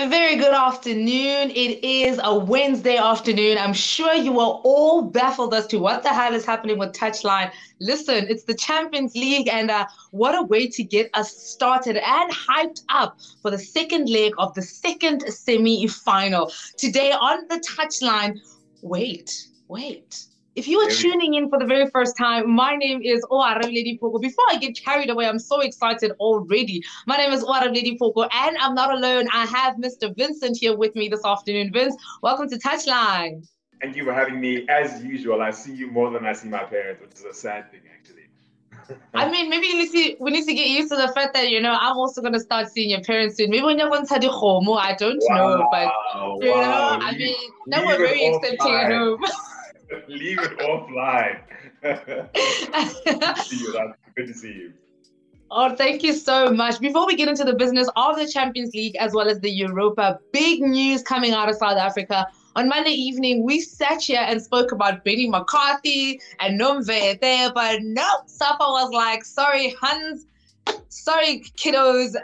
A very good afternoon. It is a Wednesday afternoon. I'm sure you are all baffled as to what the hell is happening with Touchline. Listen, it's the Champions League, and uh, what a way to get us started and hyped up for the second leg of the second semi final. Today on the Touchline, wait, wait. If you are tuning in for the very first time, my name is Oara Lady Pogo. Before I get carried away, I'm so excited already. My name is Oara Lady Pogo, and I'm not alone. I have Mr. Vincent here with me this afternoon. Vince, welcome to Touchline. Thank you for having me. As usual, I see you more than I see my parents, which is a sad thing, actually. I mean, maybe you need to, we need to get used to the fact that, you know, I'm also going to start seeing your parents soon. Maybe when you're going to the home, I don't wow, know. But, you wow. know, I mean, now we're very accepting at home. Leave it offline. good to see you. Good to see you. Oh, thank you so much. Before we get into the business of the Champions League as well as the Europa, big news coming out of South Africa. On Monday evening, we sat here and spoke about Benny McCarthy and Nomve there, but no, Safa was like, sorry, Hans, sorry, kiddos,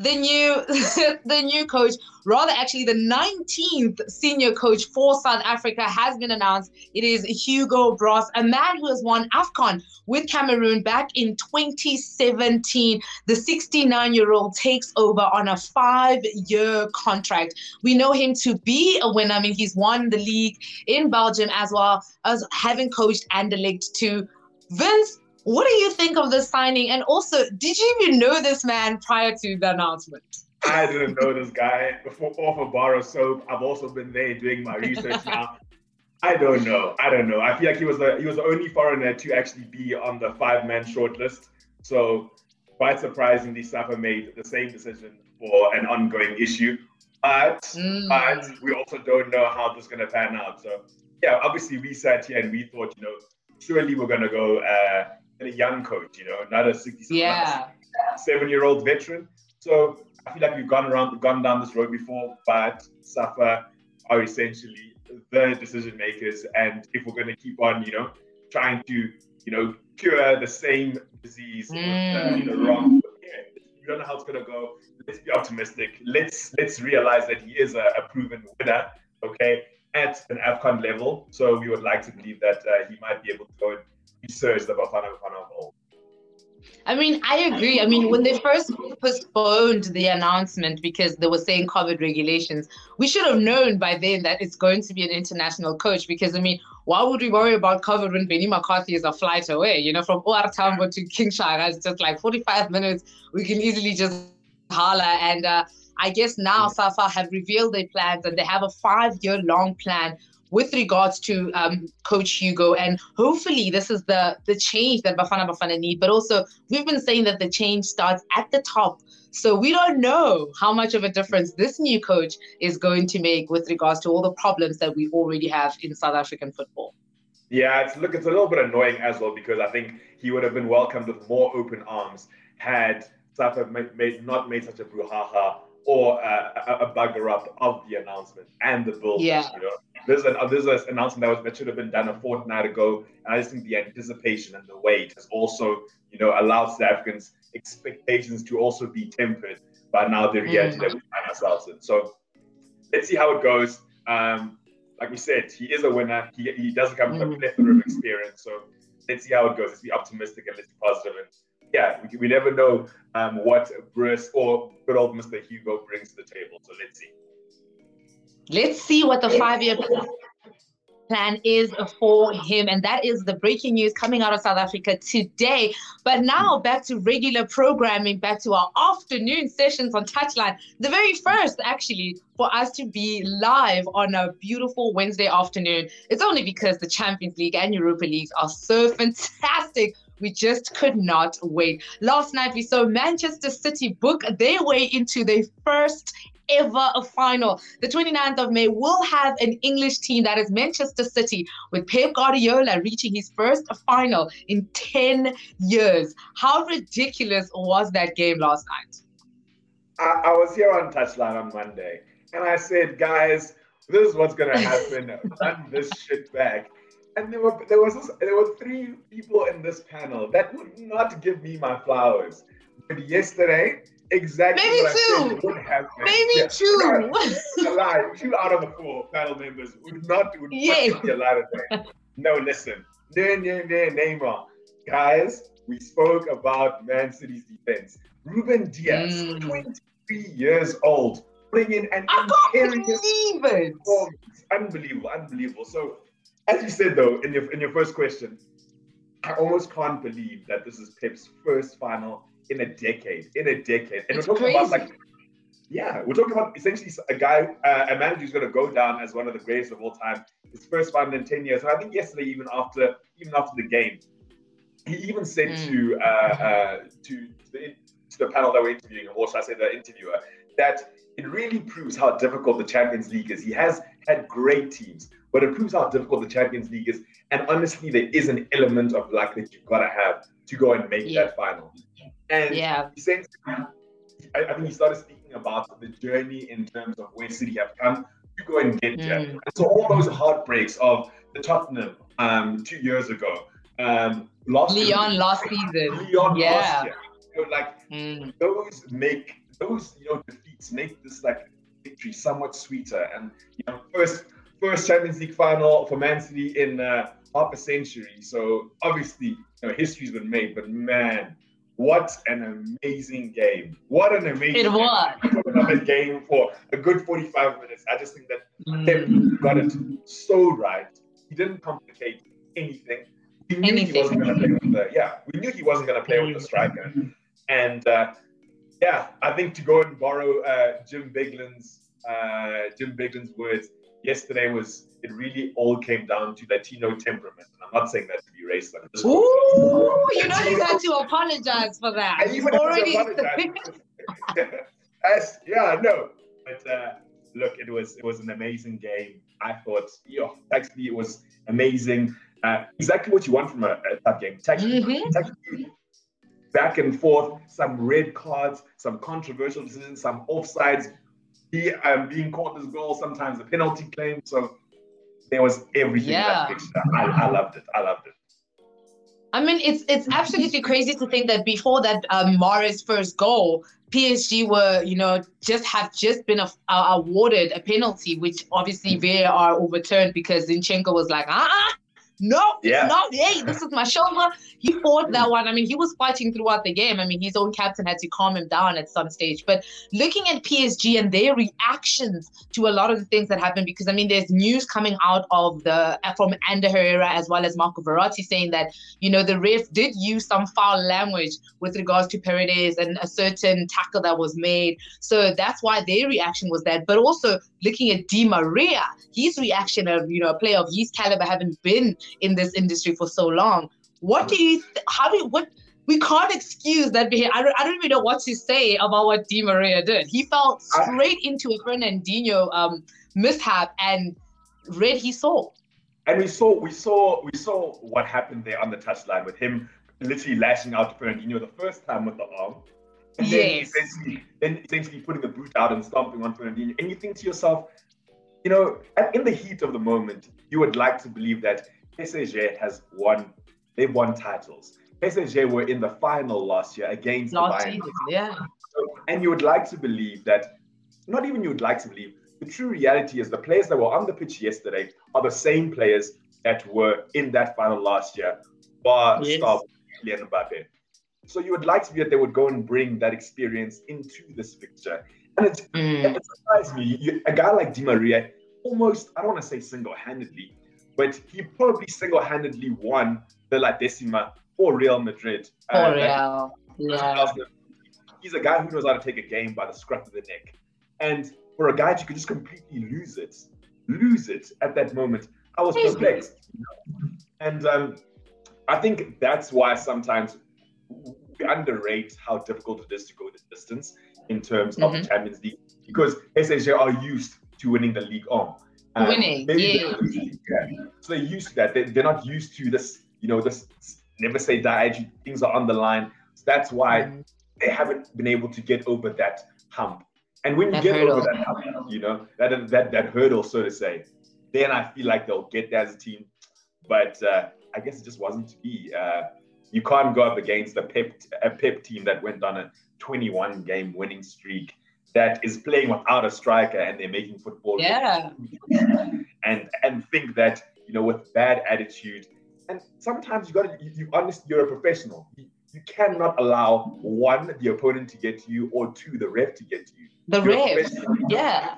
the new the new coach, rather actually the 19th senior coach for South Africa has been announced. It is Hugo Broos, a man who has won AFCON with Cameroon back in 2017. The 69-year-old takes over on a five-year contract. We know him to be a winner. I mean, he's won the league in Belgium as well as having coached Anderlecht to Vince, what do you think of the signing? And also, did you even know this man prior to the announcement? I didn't know this guy before off a bar of soap. I've also been there doing my research now. I don't know. I don't know. I feel like he was the he was the only foreigner to actually be on the five man shortlist. So quite surprisingly, Safa made the same decision for an ongoing issue. But mm. but we also don't know how this is gonna pan out. So yeah, obviously we sat here and we thought, you know, surely we're gonna go uh, a young coach, you know, not a 67 yeah. seven year old veteran. So I feel like we've gone around, gone down this road before, but Safa are essentially the decision makers. And if we're going to keep on, you know, trying to, you know, cure the same disease, mm. uh, you know, wrong. we don't know how it's going to go. Let's be optimistic. Let's let's realize that he is a, a proven winner. Okay, at an Afcon level. So we would like to believe that uh, he might be able to go and research the Bafana Bafana of old. I mean, I agree. I mean, when they first postponed the announcement because they were saying COVID regulations, we should have known by then that it's going to be an international coach. Because I mean, why would we worry about COVID when Benny McCarthy is a flight away? You know, from OR Tambo to King Shaka, it's just like 45 minutes. We can easily just holler. And uh, I guess now SAFA have revealed their plans and they have a five-year-long plan with regards to um, Coach Hugo, and hopefully this is the the change that Bafana Bafana need. But also, we've been saying that the change starts at the top. So we don't know how much of a difference this new coach is going to make with regards to all the problems that we already have in South African football. Yeah, it's look, it's a little bit annoying as well because I think he would have been welcomed with more open arms had South Africa made, not made such a brouhaha or a, a, bugger up of the announcement and the build. Yeah. You know, there's an there's an announcement that was that should have been done a fortnight ago, and I just think the anticipation and the wait has also you know allowed South Africans' expectations to also be tempered by now the reality mm. that we find ourselves in. So let's see how it goes. Um, like we said, he is a winner. He, he doesn't come with mm. a plethora of experience. So let's see how it goes. Let's be optimistic and let's be positive and yeah, we, we never know um, what Broos or good old Mr. Hugo brings to the table. So let's see. Let's see what the five year plan is for him. And that is the breaking news coming out of South Africa today. But now back to regular programming, back to our afternoon sessions on Touchline. The very first, actually, for us to be live on a beautiful Wednesday afternoon. It's only because the Champions League and Europa Leagues are so fantastic we just could not wait. Last night, we saw Manchester City book their way into their first ever a final. The 29th of May will have an English team that is Manchester City with Pep Guardiola reaching his first final in 10 years. How ridiculous was that game last night? I, I was here on Touchline on Monday and I said, guys, this is what's going to happen. Run this shit back. And there were there was this, there were three people in this panel that would not give me my flowers. But yesterday, exactly Maybe what two. Would happen. Maybe Yeah. two. a lie. Two out of the four panel members would not would Yeah. not be allowed to No, listen. No, no, no, Neymar. Guys, we spoke about Man City's defense. Ruben Dias, Mm. 23 years old, bringing an I can't believe it. Unbelievable, unbelievable. So, as you said though, in your in your first question, I almost can't believe that this is Pep's first final in a decade. In a decade, and It's we're talking about like, yeah, we're talking about essentially a guy, uh, a manager who's going to go down as one of the greatest of all time. His first final in ten years. And I think yesterday, even after even after the game, he even said Mm. to uh, uh, to the to the panel that we're interviewing, or should I say the interviewer, that it really proves how difficult the Champions League is. He has had great teams, but it proves how difficult the Champions League is. And honestly, there is an element of luck that you've got to have to go and make Yeah. that final. And Yeah. he I, I think he started speaking about the journey in terms of where City have come to go and get there. Mm. So all those heartbreaks of the Tottenham um, two years ago, um, last Lyon last season. Lyon Yeah. last year. Like Mm. those make those you know defeats make this like victory somewhat sweeter. And you know, first first Champions League final for Man City in uh, half a century. So obviously, you know, history's been made. But man, what an amazing game! What an amazing It game. was. Another game for a good 45 minutes. I just think that Pep Mm. got it so right. He didn't complicate anything. We knew he wasn't going to play with the yeah. We knew he wasn't going to play with the striker. And uh, yeah, I think to go and borrow uh, Jim Beglin's uh, Jim Beglin's words yesterday was it really all came down to Latino temperament. And I'm not saying that to be racist. Ooh, you know you had to apologize for that. I even Already. have to apologize. As- yeah, no. But uh, look, it was it was an amazing game. I thought, yo, actually, it was amazing. Uh, exactly what you want from a, a tough game. Tactically, Mhm. tactically, back and forth, some red cards, some controversial decisions, some offsides, he um, being caught this goal, sometimes a penalty claim. So there was everything in Yeah. that fixture. I, I loved it. I loved it. I mean, it's it's absolutely crazy to think that before that um, Mahrez first goal, PSG were, you know, just have just been a, uh, awarded a penalty, which obviously VAR overturned because Zinchenko was like, ah, uh no, Yeah. no, hey, this is my shoulder. He fought that one. I mean, he was fighting throughout the game. I mean, his own captain had to calm him down at some stage. But looking at PSG and their reactions to a lot of the things that happened, because I mean, there's news coming out of the from Ander Herrera as well as Marco Verratti saying that you know, the ref did use some foul language with regards to Paredes and a certain tackle that was made. So that's why their reaction was that. But also looking at Di Maria, his reaction of, you know, a player of his caliber having been in this industry for so long. What do you, th- how do you, what, we can't excuse that behavior. I don't, I don't even know what to say about what Di Maria did. He fell straight into a Fernandinho um, mishap and read his soul. And we saw we saw we saw what happened there on the touchline with him literally lashing out to Fernandinho the first time with the arm. And then Yes. essentially then essentially putting the boot out and stomping on Fernandinho. And you think to yourself, you know, in the heat of the moment, you would like to believe that PSG has won, they've won titles. PSG were in the final last year against Last Bayern. season, yeah. And you would like to believe that, not even you would like to believe, the true reality is the players that were on the pitch yesterday are the same players that were in that final last year, bar Yes. star Kylian Mbappe. So you would like to be that they would go and bring that experience into this picture. And it's, Mm. it surprised me. You, a guy like Di Maria, almost, I don't want to say single handedly, but he probably single handedly won the La Decima for Real Madrid. For Uh, real. Yeah. He's a guy who knows how to take a game by the scruff of the neck. And for a guy who could just completely lose it, lose it at that moment, I was perplexed. And um, I think that's why sometimes we underrate how difficult it is to go the distance in terms of the. Champions League because SSG are used to winning the league on. Winning, yeah. So they're used to that. They, they're not used to this, you know, this never say die. Things are on the line. So that's why Mm. they haven't been able to get over that hump. And when you That get hurdle. over that hump, you know, that that that hurdle, so to say, then I feel like they'll get there as a team. But uh, I guess it just wasn't to be. Uh, you can't go up against a pep a pep team that went on a 21 game winning streak that is playing without a striker and they're making football. Yeah. And and think that you know with bad attitude, and sometimes you got to you, you honest you're a professional. You, you cannot allow one the opponent to get to you or two the ref to get to you. The ref, yeah,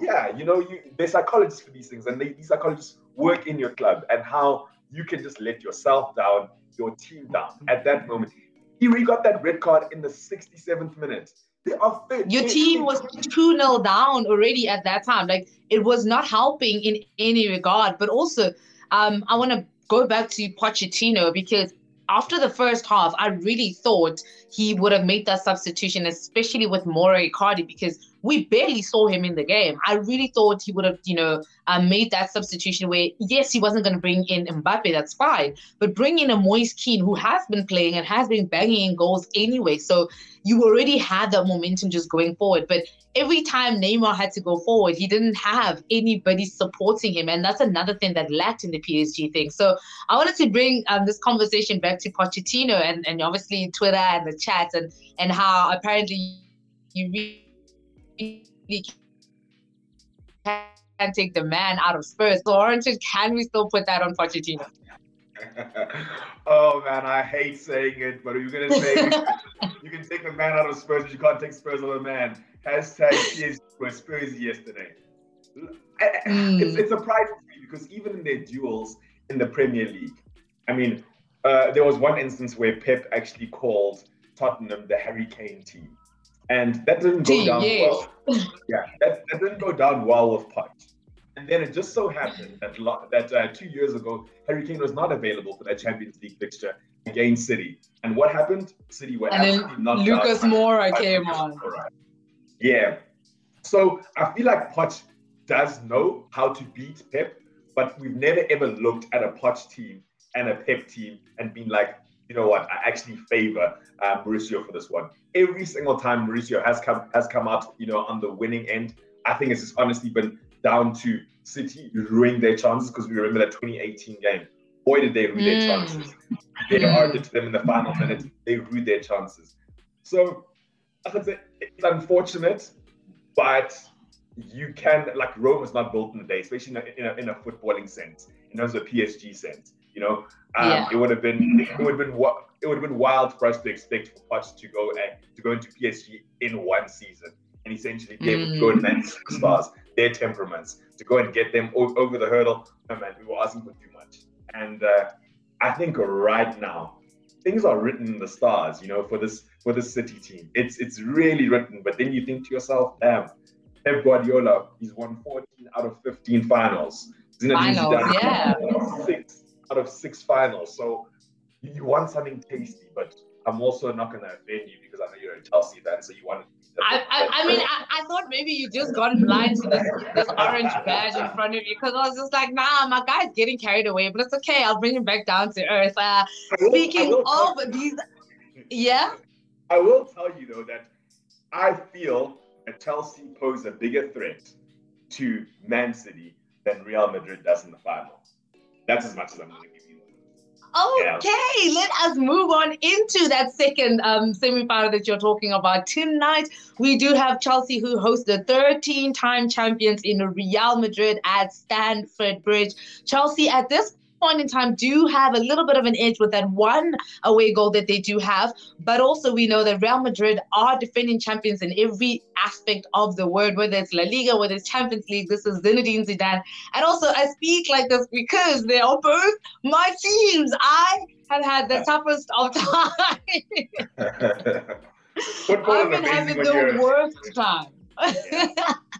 yeah. You know, you they're psychologists for these things, and they, these psychologists work in your club and how you can just let yourself down, your team down at that moment. He got that red card in the 67th minute. They are fit. Your team was 2 0 down already at that time. Like it was not helping in any regard. But also, um, I want to go back to Pochettino because after the first half, I really thought he would have made that substitution, especially with Mauro Icardi, because we barely saw him in the game. I really thought he would have, you know, um, made that substitution where, yes, he wasn't going to bring in Mbappe, that's fine, but bring in a Moise Kean who has been playing and has been banging in goals anyway. So you already had that momentum just going forward. But every time Neymar had to go forward, he didn't have anybody supporting him. And that's another thing that lacked in the PSG thing. So I wanted to bring um, this conversation back to Pochettino and, and obviously Twitter and the chat and, and how apparently you really can't take the man out of Spurs. So orange, can we still put that on Pochettino? oh man, I hate saying it, but are you're gonna say you can take the man out of Spurs, but you can't take Spurs out of the man. Hashtag PSG were Spurs yesterday. Mm. It's, it's surprising because even in their duels in the Premier League, I mean, uh, there was one instance where Pep actually called Tottenham the Harry Kane team, and that didn't go down yes. well. yeah, that, that didn't go down well with Poch. And then it just so happened that that uh, two years ago, Harry Kane was not available for that Champions League fixture against City. And what happened? City were and absolutely not. Lucas Moura came on. Yeah. So I feel like Poch does know how to beat Pep, but we've never ever looked at a Poch team and a Pep team and been like, you know what, I actually favor uh, Mauricio for this one. Every single time Mauricio has come has come out, you know, on the winning end, I think it's just honestly been down to City ruining their chances because we remember that 2018 game. Boy, did they ruin mm. their chances. They mm. argued to them in the final minute. They ruined their chances. So I would say it's unfortunate, but you can like Rome is not built in a day, especially in a, in a, in a footballing sense, in terms of PSG sense. You know, um, yeah. it would have been it would have been what it would have been wild for us to expect for Poch to go uh, to go into PSG in one season and essentially be able to go and manage stars their temperaments to go and get them over the hurdle. No man, we were asking for too much. And uh, I think right now things are written in the stars, you know, for this for this City team. It's it's really written. But then you think to yourself, damn, Pep Guardiola, he's won 14 out of 15 finals. Finals, yeah. Six out of six finals. So you want something tasty, but I'm also not going to offend you because I know you're a Chelsea fan, so you want I, I, I, mean, I, I, thought maybe you just got blind to this, this orange badge in front of you because I was just like, nah, my guy's getting carried away, but it's okay. I'll bring him back down to earth. Uh, speaking of these, yeah. I will tell you though that I feel that Chelsea pose a bigger threat to Man City than Real Madrid does in the final. That's as much as I'm going to Okay, yeah. let us move on into that second um, semi-final that you're talking about tonight. We do have Chelsea, who host the 13-time champions in Real Madrid at Stamford Bridge. Chelsea, at this point in time do have a little bit of an edge with that one away goal that they do have. But also, we know that Real Madrid are defending champions in every aspect of the word, whether it's La Liga, whether it's Champions League. This is Zinedine Zidane. And also, I speak like this because they are both my teams. I have had the toughest of time. I've been having the worst time.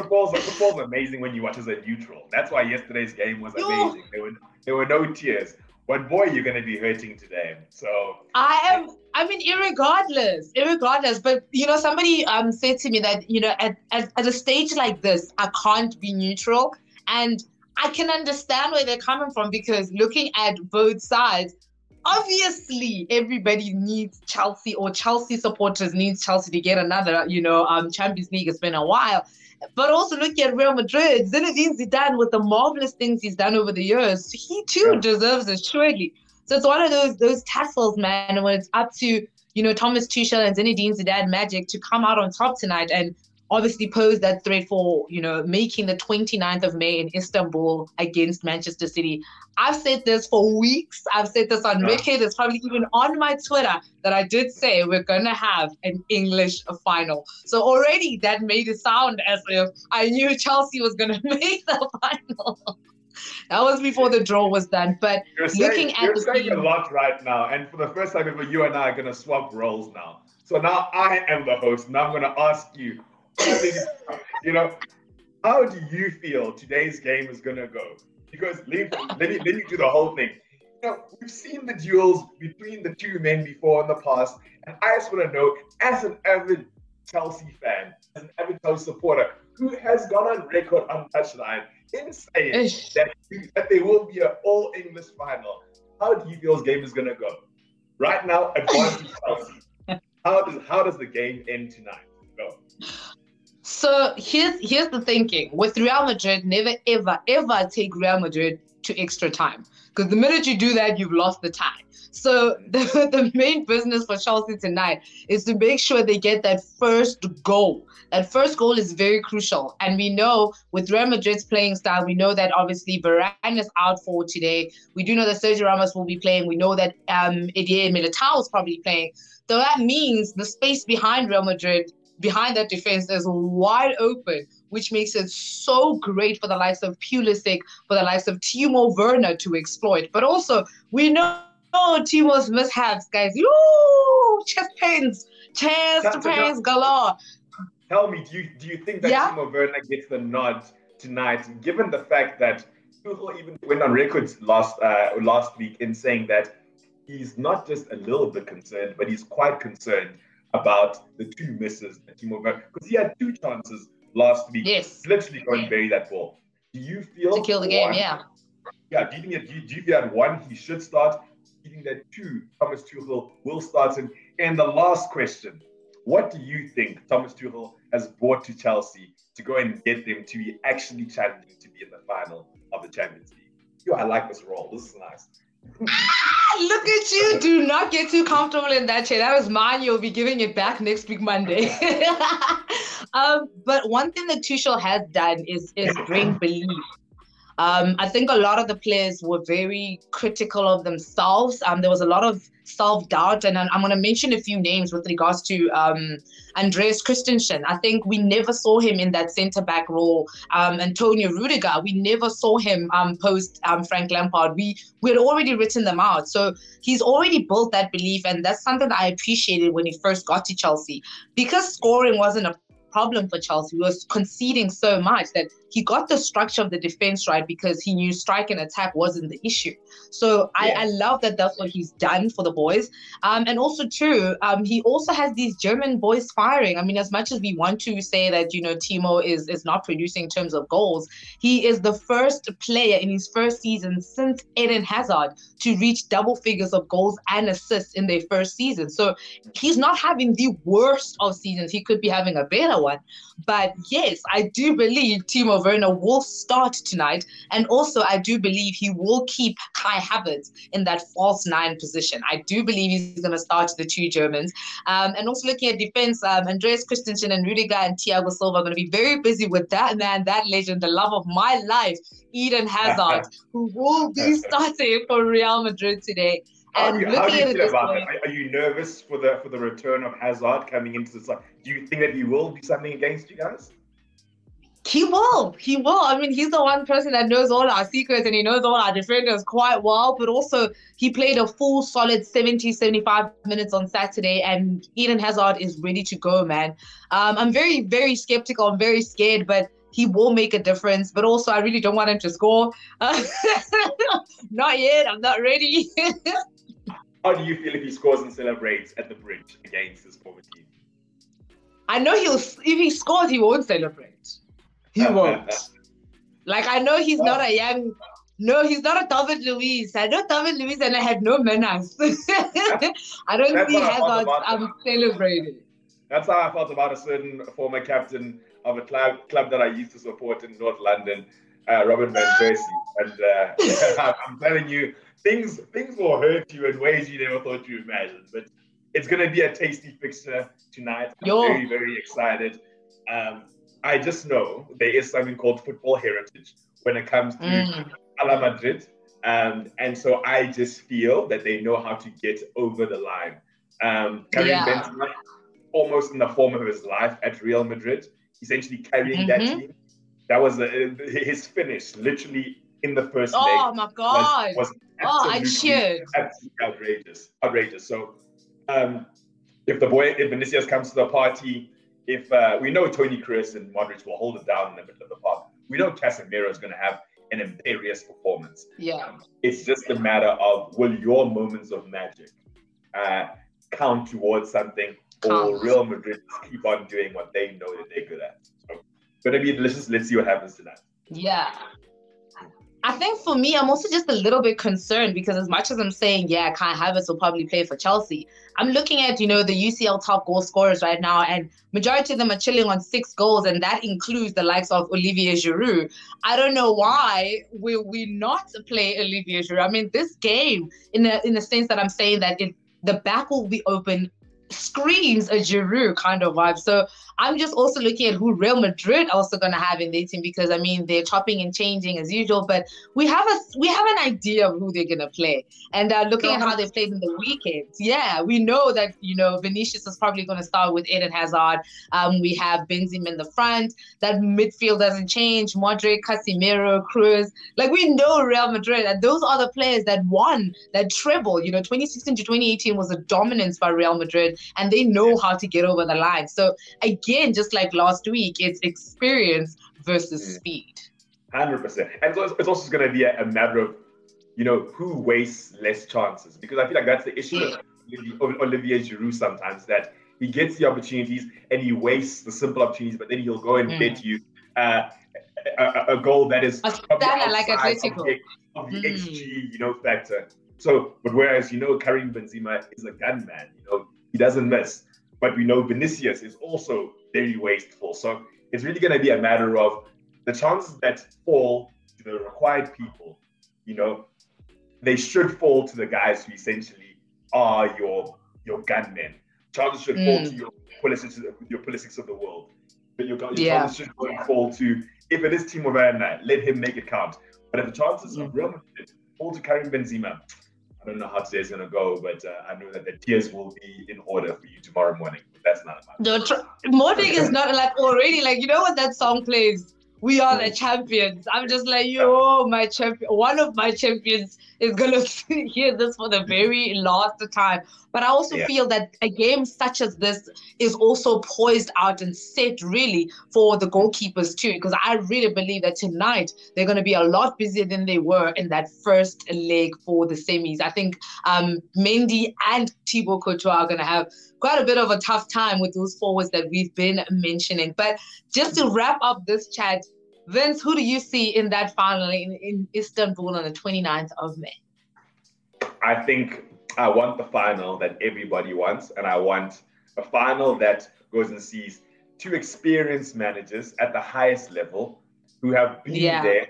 football's football's amazing when you watch as a neutral. That's why yesterday's game was amazing. There were there were no tears. But boy, you're gonna be hurting today. So I am. I mean, irregardless, irregardless. But you know, somebody um said to me that you know, at, at at a stage like this, I can't be neutral, and I can understand where they're coming from because looking at both sides, obviously everybody needs Chelsea or Chelsea supporters needs Chelsea to get another, you know, um Champions League. It's been a while. But also look at Real Madrid. Zinedine Zidane, with the marvelous things he's done over the years, he too yeah. deserves it surely. So it's one of those those tassels, man. And when it's up to you know, Thomas Tuchel and Zinedine Zidane magic to come out on top tonight and obviously pose that threat for, you know, making the 29th of May in Istanbul against Manchester City. I've said this for weeks. I've said this on record. It's probably even on my Twitter that I did say we're going to have an English final. So already that made it sound as if I knew Chelsea was going to make the final. that was before the draw was done. But you're looking at you're the saying team, a lot right now, and for the first time ever, you and I are gonna swap roles now. So now I am the host, and I'm gonna ask you, you know, how do you feel today's game is gonna go? Because let me, let me, let me do the whole thing. You know, we've seen the duels between the two men before in the past, and I just want to know, as an avid Chelsea fan, as an avid Chelsea supporter, who has gone on record on touchline in saying Ish. that, that there will be an all English final. How do you feel this game is gonna go? Right now, advantage Chelsea. How does how does the game end tonight? Go. So here's here's the thinking with Real Madrid, never ever ever take Real Madrid to extra time because the minute you do that, you've lost the tie. So the, the main business for Chelsea tonight is to make sure they get that first goal. That first goal is very crucial, and we know with Real Madrid's playing style, we know that obviously Varane is out for today. We do know that Sergio Ramos will be playing. We know that um, Eder Militao is probably playing. So that means the space behind Real Madrid behind that defense is wide open, which makes it so great for the likes of Pulisic, for the likes of Timo Werner to exploit. But also, we know Timo's mishaps, guys. Yoo, chest pains, chest That's pains galore. Tell me, do you do you think that Yeah. Timo Werner gets the nod tonight, given the fact that Tuchel even went on record last uh, last week in saying that he's not just a little bit concerned, but he's quite concerned about the two misses that Timo because he had two chances last week, Yes, literally go and bury that ball. Do you feel to kill the game. one, Yeah. Yeah, do you think that do you, feel that one he should start? Do you think that two Thomas Tuchel will start him? And the last question: What do you think Thomas Tuchel has brought to Chelsea to go and get them to be actually challenging to be in the final of the Champions League? Yo, I like this role. This is nice. Look at you. Do not get too comfortable in that chair. That was mine. You'll be giving it back next week, Monday. um, but one thing that Tuchel has done is is bring belief. Um, I think a lot of the players were very critical of themselves. Um, there was a lot of self doubt, and I'm, going to mention a few names with regards to um, Andreas Christensen. I think we never saw him in that centre back role. Um, Antonio Rudiger, we never saw him um, post um, Frank Lampard. We we had already written them out, so he's already built that belief, and that's something that I appreciated when he first got to Chelsea because scoring wasn't a problem for Chelsea. We was conceding so much that he got the structure of the defense right because he knew strike and attack wasn't the issue. So I, I love that that's what he's done for the boys. Um, and also too, um, he also has these German boys firing. I mean, as much as we want to say that you know Timo is is not producing in terms of goals, he is the first player in his first season since Eden Hazard to reach double figures of goals and assists in their first season. So he's not having the worst of seasons. He could be having a better one. But yes, I do believe Timo Werner will start tonight. And also, I do believe he will keep Kai Havertz in that false nine position. I do believe he's going to start the two Germans. Um, and also looking at defense, um, Andreas Christensen and Rudiger and Thiago Silva are going to be very busy with that man, that legend, the love of my life, Eden Hazard, who will be starting for Real Madrid today. How do you, how do you feel about way, that? Are, are you nervous for the for the return of Hazard coming into the side? Do you think that he will do something against you guys? He will. He will. I mean, he's the one person that knows all our secrets and he knows all our defenders quite well. But also, he played a full solid 70, 75 minutes on Saturday, and Eden Hazard is ready to go, man. Um, I'm very, very skeptical. I'm very scared, but he will make a difference. But also, I really don't want him to score. Uh, not yet. I'm not ready. How do you feel if he scores and celebrates at the bridge against his former team? I know he'll, if he scores, he won't celebrate. He won't. Like I know he's not a young. No, he's not a David Luiz. I know David Luiz and I had no manners. I don't That's see what I thought Hazard about um, celebrating. That's how I felt about a certain former captain of a club, club that I used to support in North London, uh, Robin van Persie. And uh, I'm telling you, things things will hurt you in ways you never thought you imagined. But it's going to be a tasty fixture tonight. I'm Yo. very, very excited. Um, I just know there is something called football heritage when it comes to mm. Ala Madrid. Um, and so I just feel that they know how to get over the line. Um, Karim yeah. Benzema, almost in the form of his life at Real Madrid, essentially carrying mm-hmm. that team. That was a, his finish, literally in the first oh leg. Oh my god! Was, was oh, I should. Absolutely outrageous, outrageous. So, um, if the boy, if Vinicius comes to the party, if uh, we know Toni Kroos and Modric will hold it down in the middle of the park, we know Casemiro is going to have an imperious performance. Yeah. It's just a matter of will your moments of magic uh, count towards something, or Real Madrid keep on doing what they know that they're good at. So, gonna be delicious. Let's see what happens tonight. Yeah. I think for me, I'm also just a little bit concerned because as much as I'm saying, yeah, Kai Havertz will probably play for Chelsea, I'm looking at, you know, the UCL top goal scorers right now, and majority of them are chilling on six goals, and that includes the likes of Olivier Giroud. I don't know why will we not play Olivier Giroud. I mean, this game, in a in the sense that I'm saying that it the back will be open screams a Giroud kind of vibe. So I'm just also looking at who Real Madrid also going to have in their team because I mean they're chopping and changing as usual, but we have a we have an idea of who they're going to play. And uh, looking at how they played in the weekend, yeah, we know that you know Vinicius is probably going to start with Eden Hazard. Um, we have Benzema in the front. That midfield doesn't change. Modric, Casemiro, Kroos. Like we know Real Madrid, and those are the players that won that treble. You know, 2016 to 2018 was a dominance by Real Madrid, and they know how to get over the line. So again again, just like last week, it's experience versus mm. speed. Hundred percent, and so it's also going to be a, a, matter of, you know, who wastes less chances because I feel like that's the issue of Olivier Giroud sometimes that he gets the opportunities and he wastes the simple opportunities, but then he'll go and mm. bet you uh, a, a, goal that is like Atletico of the, of the mm. XG, you know, factor. So, but whereas you know Karim Benzema is a gunman, you know, he doesn't miss. But we know Vinicius is also very wasteful. So it's really going to be a matter of the chances that fall to the required people, you know, they should fall to the guys who essentially are your your gunmen. Chances should mm. fall to your Pulisics, your Pulisics of the world. But your, your yeah. chances should fall to if it is Timo Werner, let him make it count. But if the chances mm. of Real Madrid fall to Karim Benzema, I don't know how today's gonna go, but uh, I know that the tears will be in order for you tomorrow morning. But that's not about. The tr- morning is not like already like you know what that song plays. We are the champions. I'm just like, yo, my champion. One of my champions is gonna hear this for the very last time. But I also yeah. feel that a game such as this is also poised out and set really for the goalkeepers too, because I really believe that tonight they're going to be a lot busier than they were in that first leg for the semis. I think um, Mendy and Thibaut Courtois are going to have quite a bit of a tough time with those forwards that we've been mentioning. But just to wrap up this chat, Vince, who do you see in that final in, in Istanbul on the 29th of May? I think I want the final that everybody wants, and I want a final that goes and sees two experienced managers at the highest level who have been yeah. there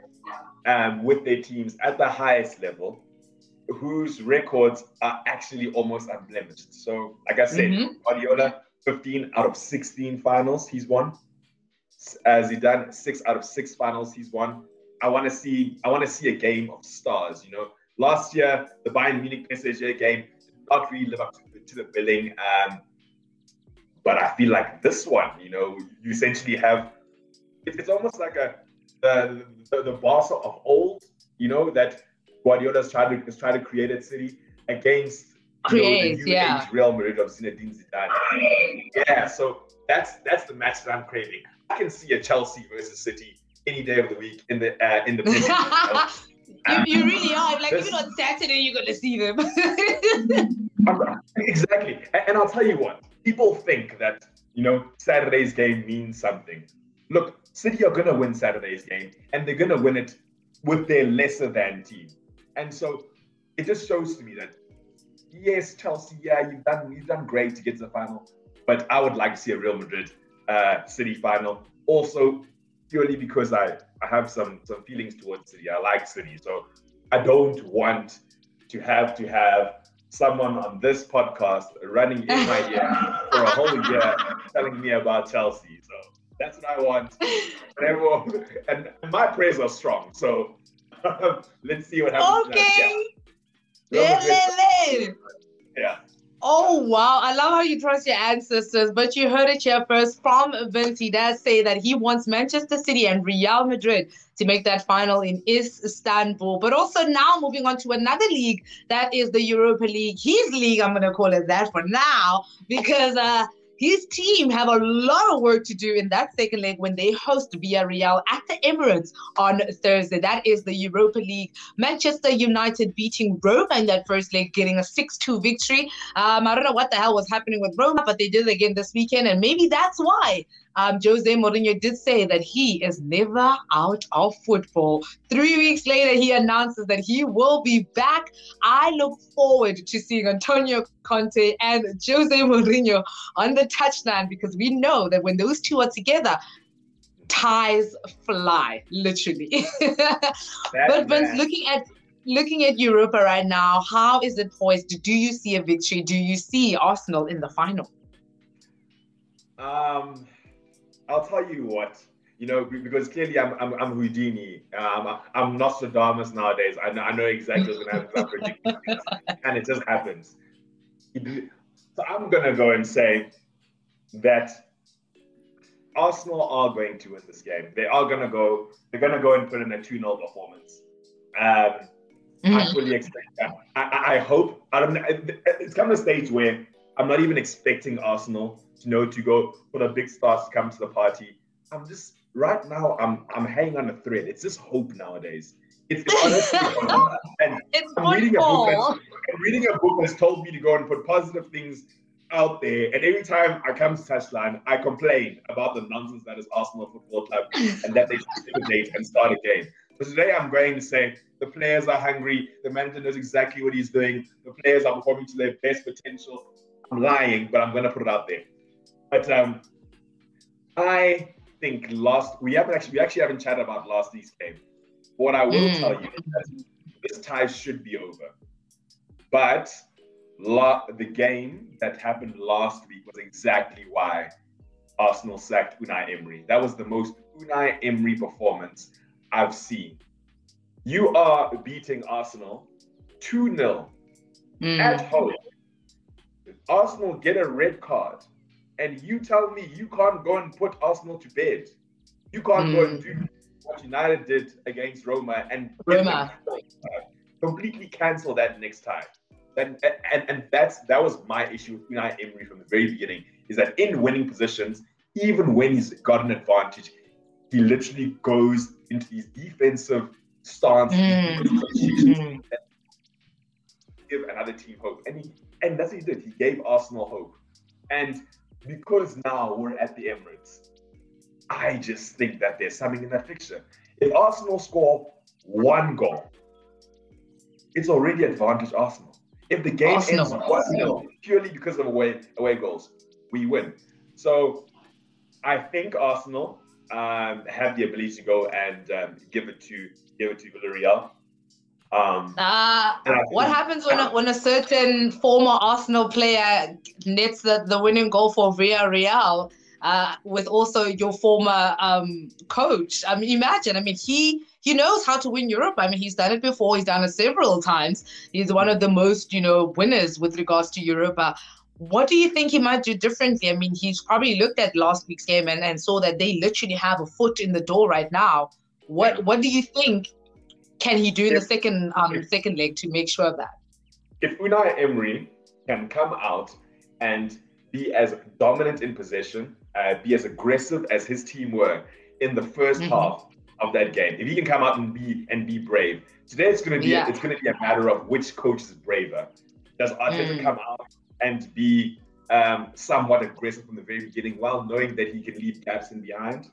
um, with their teams at the highest level, whose records are actually almost unblemished. So, like I said, mm-hmm. Guardiola, 15 out of 16 finals he's won. As he done six out of six finals he's won. I want to see I want to see a game of stars. You know, last year the Bayern Munich PSG game did not really live up to, to the billing. Um, but I feel like this one, you know, you essentially have it, it's almost like a the, the the Barca of old, you know, that Guardiola's trying to is trying to create at City against create, yeah. Real Madrid of Zinedine Zidane. Yeah, so that's that's the match that I'm craving. I can see a Chelsea versus City any day of the week in the uh, in the. you, you, really are like even on Saturday you're gonna see them. exactly, and, and I'll tell you what. People think that you know Saturday's game means something. Look, City are gonna win Saturday's game, and they're gonna win it with their lesser than team. And so it just shows to me that yes, Chelsea, yeah, you've done you've done great to get to the final, but I would like to see a Real Madrid uh, City final. Also, purely because I, I have some some feelings towards City. I like City, so I don't want to have to have someone on this podcast running in my ear for a whole year telling me about Chelsea. So that's what I want. And my prayers are strong. So let's see what happens. Okay. Yeah. yeah. Oh wow, I love how you trust your ancestors, but you heard it here first from Vince. He does say that he wants Manchester City and Real Madrid to make that final in Istanbul. But also now moving on to another league that is the Europa League. His league, I'm gonna call it that for now, because uh his team have a lot of work to do in that second leg when they host Villarreal at the Emirates on Thursday. That is the Europa League. Manchester United beating Roma in that first leg, getting a 6-2 victory. Um, I don't know what the hell was happening with Roma, but they did it again this weekend, and maybe that's why um, Jose Mourinho did say that he is never out of football. Three weeks later, he announces that he will be back. I look forward to seeing Antonio Conte and Jose Mourinho on the touchline because we know that when those two are together, ties fly, literally. but Vince, looking at looking at Europa right now, how is it poised? Do you see a victory? Do you see Arsenal in the final? Um, I'll tell you what, you know, because clearly I'm I'm, I'm Houdini. Um, I'm Nostradamus nowadays. I know, I know exactly what's going to happen, and it just happens. So I'm going to go and say that Arsenal are going to win this game. They are going to go. They're going to go and put in a 2-0 performance. Um, mm-hmm. I fully expect that. I, I hope. I don't. It's come to a stage where I'm not even expecting Arsenal you know, to go for the big stars to come to the party. I'm just right now. I'm I'm hanging on a thread. It's just hope nowadays. It's, it's honestly and it's I'm reading a book. I'm reading a book that's told me to go and put positive things out there. And every time I come to touchline, I complain about the nonsense that is Arsenal Football Club and that they should date and start again. So today I'm going to say the players are hungry. The manager knows exactly what he's doing. The players are performing to their best potential. I'm lying, but I'm going to put it out there. But um, I think last we haven't actually we actually haven't chatted about last week's game. What I will mm. tell you is that this tie should be over. But la- the game that happened last week was exactly why Arsenal sacked Unai Emery. That was the most Unai Emery performance I've seen. You are beating Arsenal 2 0 mm. at home. Arsenal get a red card and you tell me you can't go and put Arsenal to bed. You can't mm. go and do what United did against Roma and Roma. completely cancel that next time. And, and and that's that was my issue with Unai Emery from the very beginning. Is that in winning positions, even when he's got an advantage, he literally goes into these defensive stance, mm. give another team hope, and he and that's what he did. He gave Arsenal hope, and because now we're at the Emirates, I just think that there's something in that fixture. If Arsenal score one goal, it's already advantage Arsenal. If the game Arsenal, ends one 0 purely because of away away goals, we win. So I think Arsenal um, have the ability to go and um, give it to give it to Villarreal. Um, uh, what happens when a, when a certain former Arsenal player nets the, the winning goal for Villarreal uh, with also your former um, coach? I mean, imagine. I mean, he he knows how to win Europe. I mean, he's done it before. He's done it several times. He's one of the most you know winners with regards to Europa. What do you think he might do differently? I mean, he's probably looked at last week's game and, and saw that they literally have a foot in the door right now. What what do you think can he do in if, the second um if, second leg to make sure of that? If Unai Emery can come out and be as dominant in possession, uh, be as aggressive as his team were in the 1st mm-hmm. half of that game, if he can come out and be and be brave, today it's going to be yeah. it's going to be a matter of which coach is braver. Does Arteta mm. come out and be um, somewhat aggressive from the very beginning, while knowing that he can leave gaps in behind,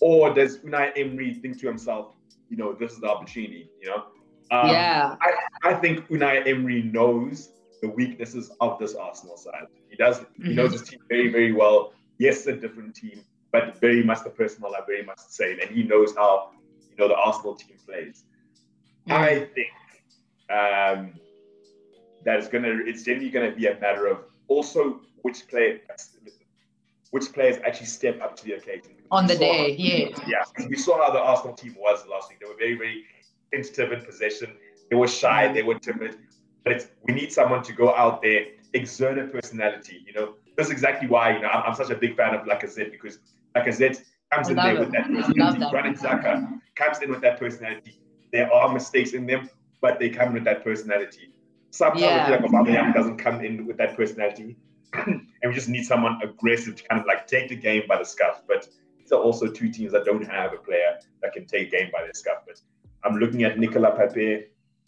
or does Unai Emery think to himself, you know, this is the opportunity, you know? Um, yeah. I, I think Unai Emery knows the weaknesses of this Arsenal side. He does, mm-hmm. he knows his team very, very well. Yes, a different team, but very much the personnel are very much the same. And he knows how, you know, the Arsenal team plays. Mm. I think um, that is gonna it's generally gonna be a matter of also which player which players actually step up to the occasion. On the day, yeah. Yeah. We saw how the Arsenal team was last week. They were very, very tentative in possession. They were shy, they were timid. But we need someone to go out there, exert a personality. You know, that's exactly why you know I'm, I'm such a big fan of Lacazette because Lacazette comes in there it. with that personality. Granit Xhaka comes in with that personality. There are mistakes in them, but they come with that personality. Sometimes yeah. I feel like Aubameyang doesn't come in with that personality, and we just need someone aggressive to kind of like take the game by the scuff. But these are also two teams that don't have a player that can take game by the scuff. But I'm looking at Nicolas Pepe.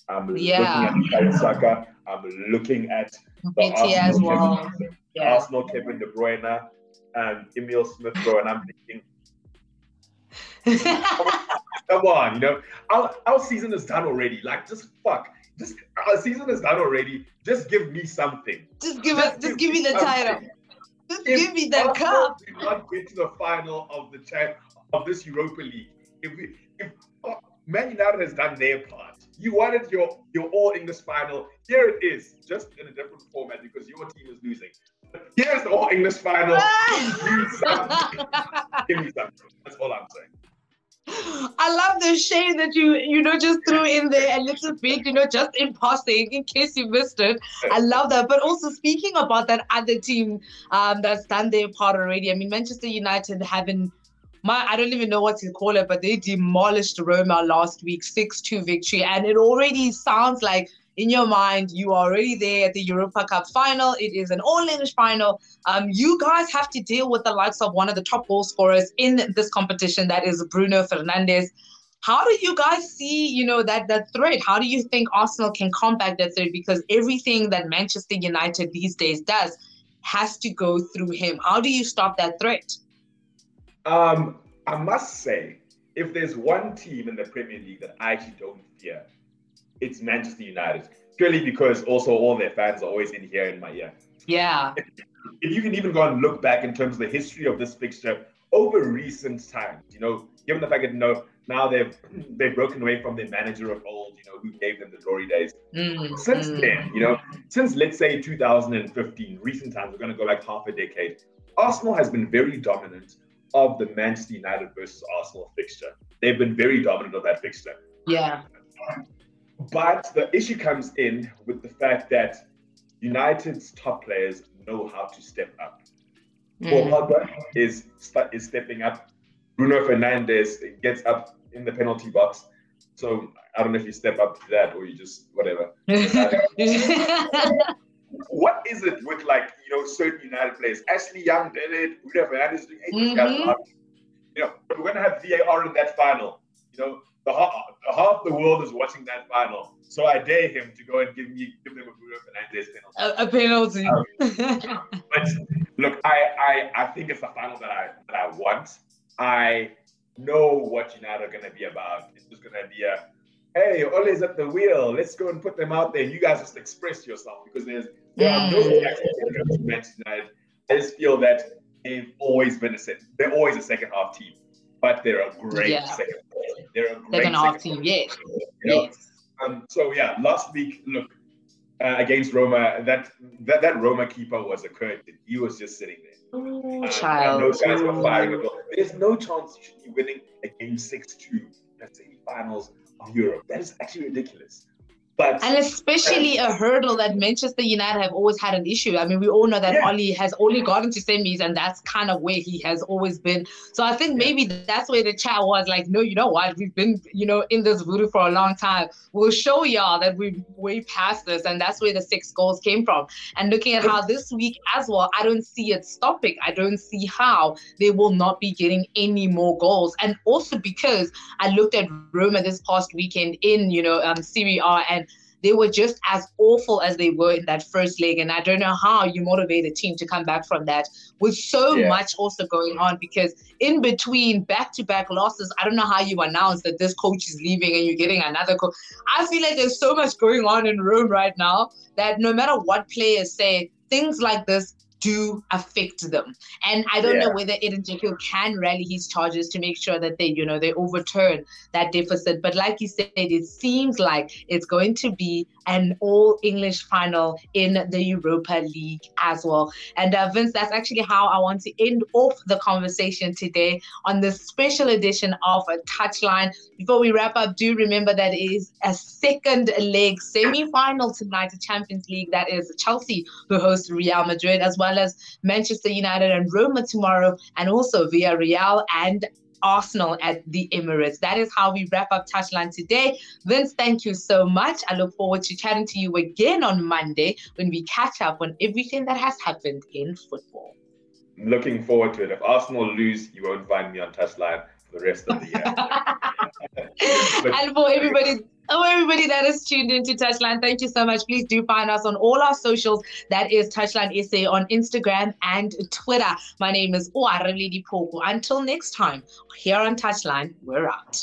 I'm yeah. looking at Saka. I'm looking at the Arsenal, as well. Kevin, yeah. Arsenal Kevin De Bruyne and Emil Smith Rowe, and I'm thinking, come on, you know, our, our season is done already. Like, just fuck. Just our season is done already. Just give me something. Just give us. Just give me the title. Just if give me the cup. Did not get to the final of the champ of this Europa League. If we, if uh, Man United has done their part. You wanted your your all English final. Here it is, just in a different format because your team is losing. Here's the all English final. Something. Give me something. That's all I'm saying. I love the shade that you you know just threw in there a little bit, you know, just in passing in case you missed it. I love that. But also speaking about that other team um, that's done their part already. I mean, Manchester United having my I don't even know what to call it, but they demolished Roma last week, six two victory, and it already sounds like in your mind, you are already there at the Europa Cup final. It is an all English final. Um, you guys have to deal with the likes of one of the top goal scorers in this competition, that is Bruno Fernandes. How do you guys see, you know, that that threat? How do you think Arsenal can combat that threat? Because everything that Manchester United these days does has to go through him. How do you stop that threat? Um, I must say, if there's one team in the Premier League that I actually don't fear, it's Manchester United. Purely because also all their fans are always in here in my ear. Yeah. If, if you can even go and look back in terms of the history of this fixture over recent times, you know, given the fact that you know now they've they've broken away from their manager of old, you know, who gave them the glory days. Mm, since mm. then, you know, since let's say 2015, recent times, we're going to go like half a decade. Arsenal has been very dominant of the Manchester United versus Arsenal fixture. They've been very dominant of that fixture. Yeah. But the issue comes in with the fact that United's top players know how to step up. Mm. Paul Pogba is is stepping up. Bruno Fernandes gets up in the penalty box. So I don't know if you step up to that or you just whatever. what is it with like you know certain United players? Ashley Young did it. Bruno it. Mm-hmm. You know, we're gonna have VAR in that final. You know, the half, half the world is watching that final. So I dare him to go and give me give them a Bruno Fernandes penalty. A, a penalty. Um, but look, I, I I think it's the final that I that I want. I know what United are gonna be about. It's just gonna be a hey, Ole's at the wheel. Let's go and put them out there. You guys just express yourself because there's there are no mm. Manchester United. I just feel that they've always been a set. They're always a second half team but they're a great yeah. second. They're a great second half team. Yes. You know? Yes. Um, so yeah, last week, look uh, against Roma, that, that that Roma keeper was a curtain. He was just sitting there. Ooh, uh, child. No guys were firing. There's no chance you should be winning a game six two in the semi-finals of Europe. That is actually ridiculous. But, and especially a hurdle that Manchester United have always had an issue. I mean, we all know that yeah. Ole has only gotten to semis, and that's kind of where he has always been. So I think maybe that's where the chat was like, no, you know what? We've been, you know, in this voodoo for a long time. We'll show y'all that we've way past this, and that's where the six goals came from. And looking at how this week as well, I don't see it stopping. I don't see how they will not be getting any more goals. And also because I looked at Roma this past weekend in, you know, um, Serie A and they were just as awful as they were in that first leg. And I don't know how you motivate a team to come back from that with so yeah. much also going on because in between back to back losses, I don't know how you announce that this coach is leaving and you're getting another coach. I feel like there's so much going on in Rome right now that no matter what players say, things like this do affect them. And I don't yeah. know whether Edin Dzeko can rally his charges to make sure that they, you know, they overturn that deficit. But like you said, it seems like it's going to be an all English final in the Europa League as well. And uh, Vince, that's actually how I want to end off the conversation today on this special edition of a Touchline. Before we wrap up, do remember that it is a second leg semi final tonight, the Champions League. That is Chelsea who host Real Madrid, as well as Manchester United and Roma tomorrow, and also Villarreal and Arsenal at the Emirates. That is how we wrap up Touchline today. Vince, thank you so much. I look forward to chatting to you again on Monday when we catch up on everything that has happened in football. Looking forward to it. If Arsenal lose, you won't find me on Touchline the rest of the year. and for everybody Oh, everybody that is tuned into Touchline, thank you so much. Please do find us on all our socials. That is Touchline SA on Instagram and Twitter. My name is Oareledi Poku. Until next time, here on Touchline, we're out.